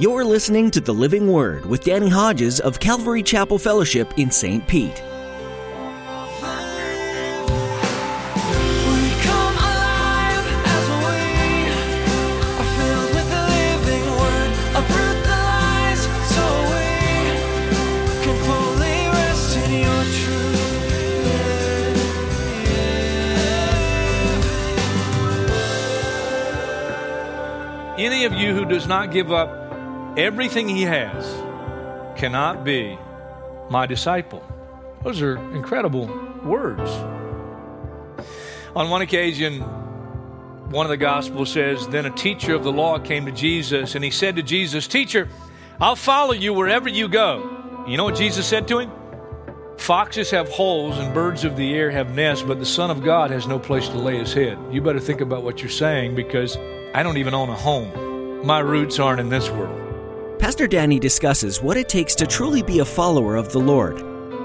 You're listening to The Living Word with Danny Hodges of Calvary Chapel Fellowship in St. Pete. We come alive as we are filled with the living word. Uproot the lies so we can fully rest in your truth. Any of you who does not give up everything he has cannot be my disciple. Those are incredible words. On one occasion, one of the Gospels says, Then a teacher of the law came to Jesus, and he said to Jesus, Teacher, I'll follow you wherever you go. You know what Jesus said to him? Foxes have holes and birds of the air have nests, but the Son of God has no place to lay his head. You better think about what you're saying because I don't even own a home. My roots aren't in this world. Pastor Danny discusses what it takes to truly be a follower of the Lord.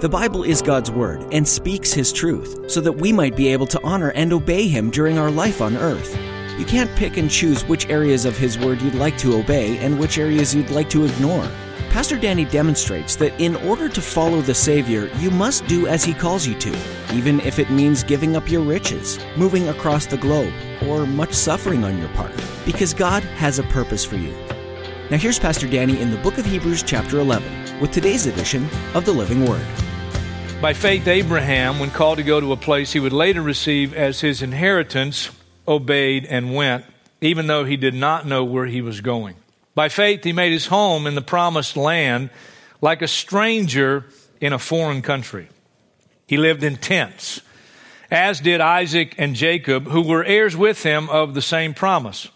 The Bible is God's Word and speaks His truth so that we might be able to honor and obey Him during our life on earth. You can't pick and choose which areas of His Word you'd like to obey and which areas you'd like to ignore. Pastor Danny demonstrates that in order to follow the Savior, you must do as He calls you to, even if it means giving up your riches, moving across the globe, or much suffering on your part, because God has a purpose for you. Now, here's Pastor Danny in the book of Hebrews, chapter 11, with today's edition of the Living Word. By faith, Abraham, when called to go to a place he would later receive as his inheritance, obeyed and went, even though he did not know where he was going. By faith, he made his home in the promised land like a stranger in a foreign country. He lived in tents, as did Isaac and Jacob, who were heirs with him of the same promise.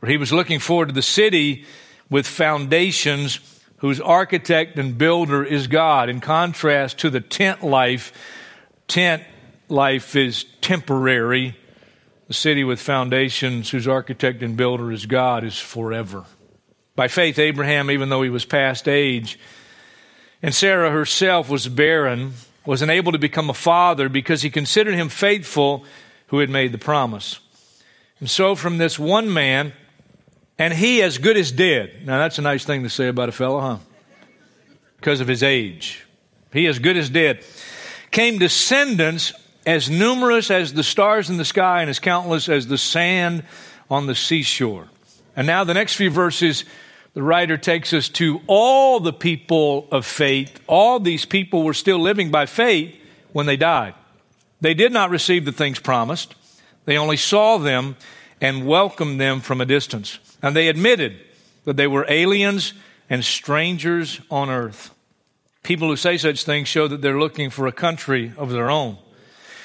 For he was looking forward to the city with foundations whose architect and builder is God. In contrast to the tent life, tent life is temporary. The city with foundations whose architect and builder is God is forever. By faith, Abraham, even though he was past age, and Sarah herself was barren, was unable to become a father because he considered him faithful who had made the promise. And so, from this one man, and he as good as dead. Now, that's a nice thing to say about a fellow, huh? Because of his age. He as good as dead. Came descendants as numerous as the stars in the sky and as countless as the sand on the seashore. And now, the next few verses, the writer takes us to all the people of faith. All these people were still living by faith when they died. They did not receive the things promised, they only saw them and welcomed them from a distance. And they admitted that they were aliens and strangers on earth. People who say such things show that they're looking for a country of their own.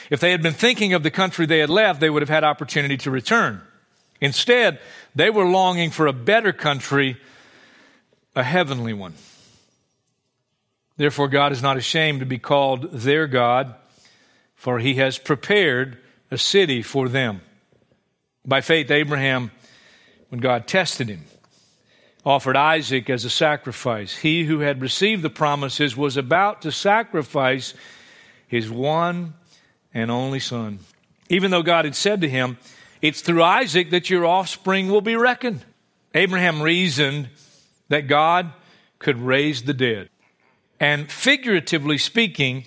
If they had been thinking of the country they had left, they would have had opportunity to return. Instead, they were longing for a better country, a heavenly one. Therefore, God is not ashamed to be called their God, for he has prepared a city for them. By faith, Abraham, when God tested him, offered Isaac as a sacrifice. He who had received the promises was about to sacrifice his one and only son. Even though God had said to him, It's through Isaac that your offspring will be reckoned. Abraham reasoned that God could raise the dead. And figuratively speaking,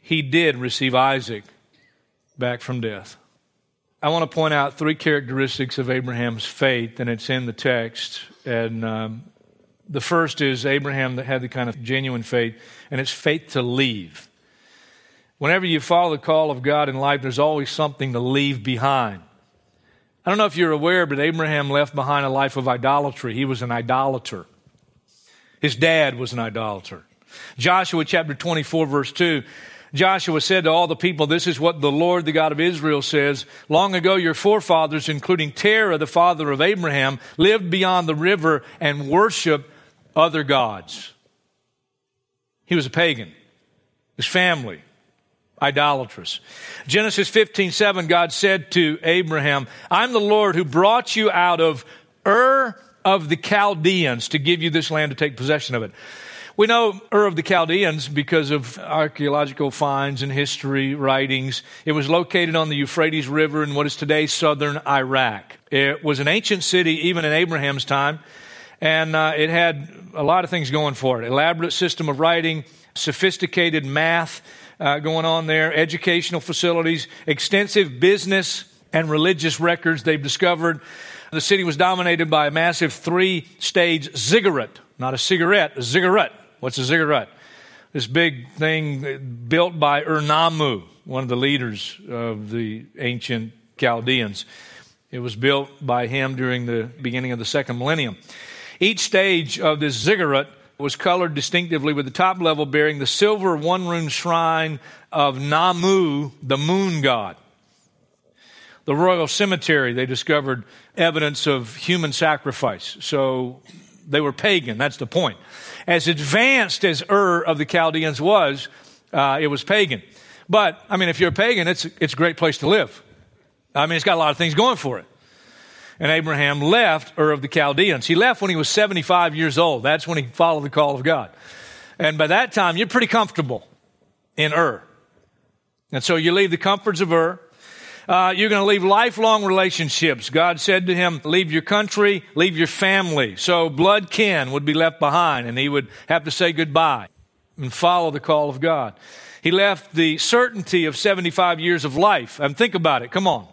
he did receive Isaac back from death. I want to point out three characteristics of Abraham's faith, and it's in the text. And um, the first is Abraham that had the kind of genuine faith, and it's faith to leave. Whenever you follow the call of God in life, there's always something to leave behind. I don't know if you're aware, but Abraham left behind a life of idolatry. He was an idolater. His dad was an idolater. Joshua chapter 24, verse 2 Joshua said to all the people, This is what the Lord, the God of Israel, says. Long ago, your forefathers, including Terah, the father of Abraham, lived beyond the river and worshiped other gods. He was a pagan. His family, idolatrous. Genesis 15, 7, God said to Abraham, I'm the Lord who brought you out of Ur of the Chaldeans to give you this land to take possession of it. We know Ur of the Chaldeans because of archaeological finds and history writings. It was located on the Euphrates River in what is today southern Iraq. It was an ancient city even in Abraham's time. And uh, it had a lot of things going for it elaborate system of writing, sophisticated math uh, going on there, educational facilities, extensive business and religious records they've discovered. The city was dominated by a massive three stage ziggurat, not a cigarette, a ziggurat. What's a ziggurat? This big thing built by Ur-Nammu, one of the leaders of the ancient Chaldeans. It was built by him during the beginning of the second millennium. Each stage of this ziggurat was colored distinctively with the top level bearing the silver one room shrine of Namu, the moon god. The royal cemetery, they discovered evidence of human sacrifice. So they were pagan, that's the point. As advanced as Ur of the Chaldeans was, uh, it was pagan. But, I mean, if you're a pagan, it's, it's a great place to live. I mean, it's got a lot of things going for it and Abraham left Ur of the Chaldeans. He left when he was 75 years old. That's when he followed the call of God. And by that time, you're pretty comfortable in Ur. And so you leave the comforts of Ur. Uh, you're going to leave lifelong relationships. God said to him, leave your country, leave your family. So blood kin would be left behind and he would have to say goodbye and follow the call of God. He left the certainty of 75 years of life. And think about it. Come on.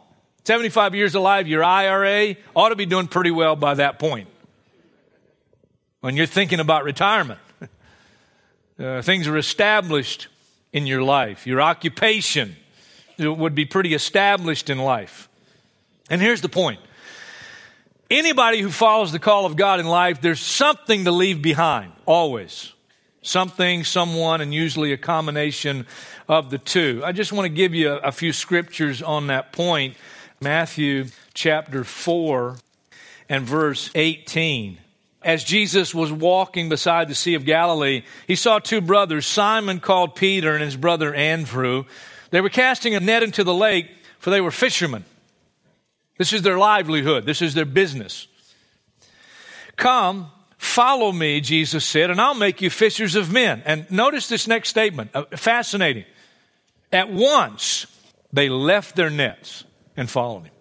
75 years alive, your IRA ought to be doing pretty well by that point. When you're thinking about retirement, uh, things are established in your life. Your occupation would be pretty established in life. And here's the point anybody who follows the call of God in life, there's something to leave behind, always. Something, someone, and usually a combination of the two. I just want to give you a, a few scriptures on that point Matthew chapter 4 and verse 18. As Jesus was walking beside the Sea of Galilee, he saw two brothers, Simon called Peter and his brother Andrew. They were casting a net into the lake, for they were fishermen. This is their livelihood, this is their business. Come, follow me, Jesus said, and I'll make you fishers of men. And notice this next statement, uh, fascinating. At once, they left their nets and followed him.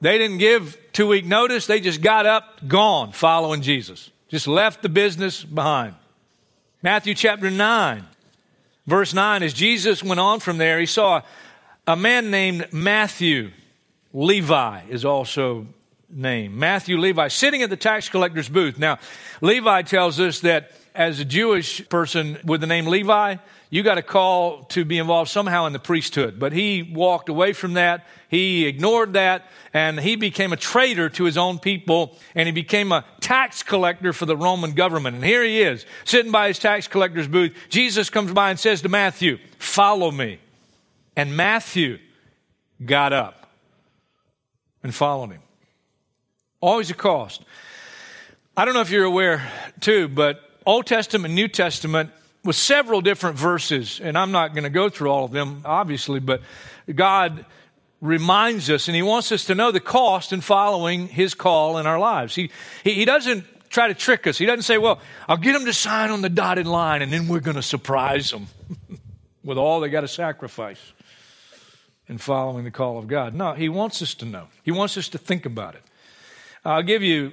They didn't give two week notice. They just got up, gone, following Jesus. Just left the business behind. Matthew chapter 9, verse 9, as Jesus went on from there, he saw a man named Matthew. Levi is also named. Matthew Levi, sitting at the tax collector's booth. Now, Levi tells us that as a Jewish person with the name Levi, you got a call to be involved somehow in the priesthood. But he walked away from that. He ignored that and he became a traitor to his own people and he became a tax collector for the Roman government. And here he is, sitting by his tax collector's booth. Jesus comes by and says to Matthew, Follow me. And Matthew got up and followed him. Always a cost. I don't know if you're aware, too, but Old Testament, New Testament, with several different verses, and I'm not going to go through all of them, obviously, but God reminds us and He wants us to know the cost in following His call in our lives. He, he, he doesn't try to trick us. He doesn't say, Well, I'll get them to sign on the dotted line and then we're going to surprise them with all they got to sacrifice in following the call of God. No, He wants us to know, He wants us to think about it. I'll give you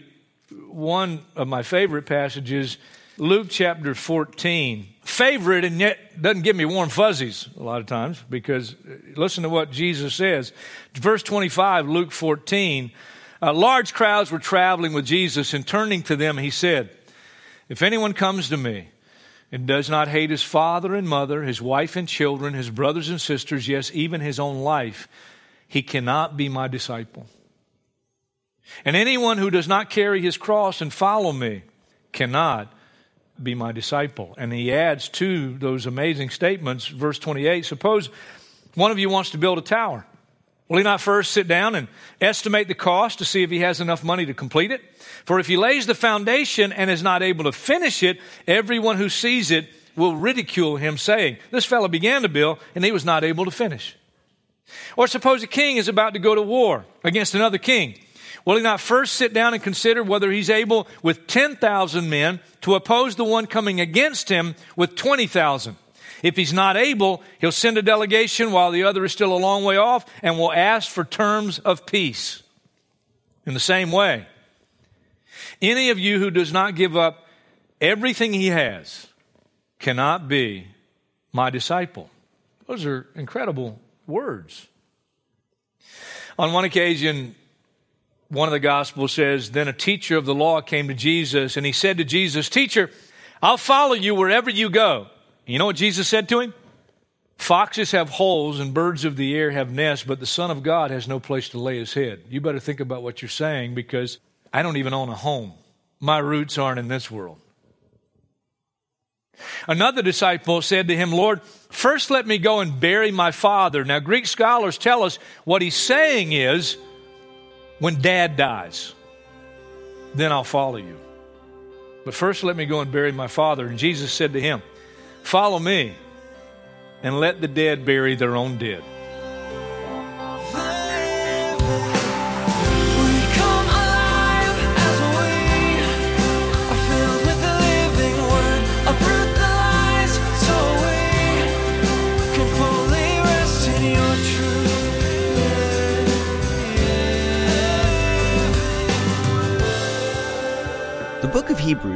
one of my favorite passages Luke chapter 14. Favorite and yet doesn't give me warm fuzzies a lot of times because uh, listen to what Jesus says. Verse 25, Luke 14. Uh, large crowds were traveling with Jesus, and turning to them, he said, If anyone comes to me and does not hate his father and mother, his wife and children, his brothers and sisters, yes, even his own life, he cannot be my disciple. And anyone who does not carry his cross and follow me cannot be my disciple. And he adds to those amazing statements, verse 28 Suppose one of you wants to build a tower. Will he not first sit down and estimate the cost to see if he has enough money to complete it? For if he lays the foundation and is not able to finish it, everyone who sees it will ridicule him, saying, This fellow began to build and he was not able to finish. Or suppose a king is about to go to war against another king. Will he not first sit down and consider whether he's able with 10,000 men to oppose the one coming against him with 20,000? If he's not able, he'll send a delegation while the other is still a long way off and will ask for terms of peace. In the same way, Any of you who does not give up everything he has cannot be my disciple. Those are incredible words. On one occasion, one of the Gospels says, Then a teacher of the law came to Jesus, and he said to Jesus, Teacher, I'll follow you wherever you go. You know what Jesus said to him? Foxes have holes and birds of the air have nests, but the Son of God has no place to lay his head. You better think about what you're saying because I don't even own a home. My roots aren't in this world. Another disciple said to him, Lord, first let me go and bury my father. Now, Greek scholars tell us what he's saying is, when dad dies, then I'll follow you. But first let me go and bury my father. And Jesus said to him, Follow me and let the dead bury their own dead.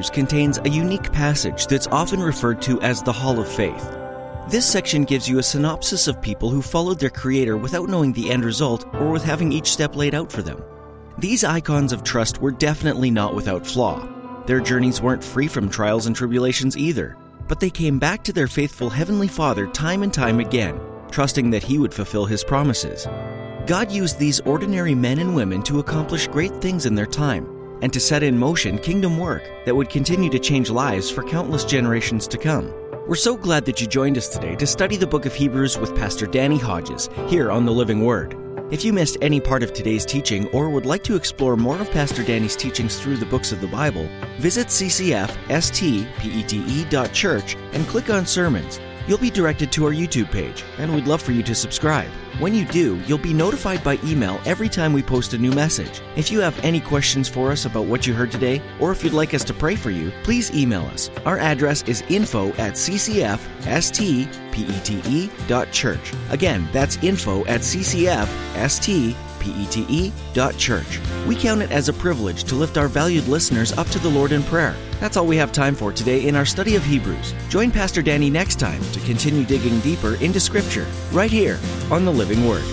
Hebrews contains a unique passage that's often referred to as the Hall of Faith. This section gives you a synopsis of people who followed their Creator without knowing the end result or with having each step laid out for them. These icons of trust were definitely not without flaw. Their journeys weren't free from trials and tribulations either, but they came back to their faithful Heavenly Father time and time again, trusting that He would fulfill His promises. God used these ordinary men and women to accomplish great things in their time and to set in motion kingdom work that would continue to change lives for countless generations to come. We're so glad that you joined us today to study the book of Hebrews with Pastor Danny Hodges here on the Living Word. If you missed any part of today's teaching or would like to explore more of Pastor Danny's teachings through the books of the Bible, visit ccfstpete.church and click on Sermons. You'll be directed to our YouTube page, and we'd love for you to subscribe. When you do, you'll be notified by email every time we post a new message. If you have any questions for us about what you heard today, or if you'd like us to pray for you, please email us. Our address is info at ccfstpete.church. Again, that's info at ccfstpete.church. We count it as a privilege to lift our valued listeners up to the Lord in prayer. That's all we have time for today in our study of Hebrews. Join Pastor Danny next time to continue digging deeper into Scripture, right here on the Living Word.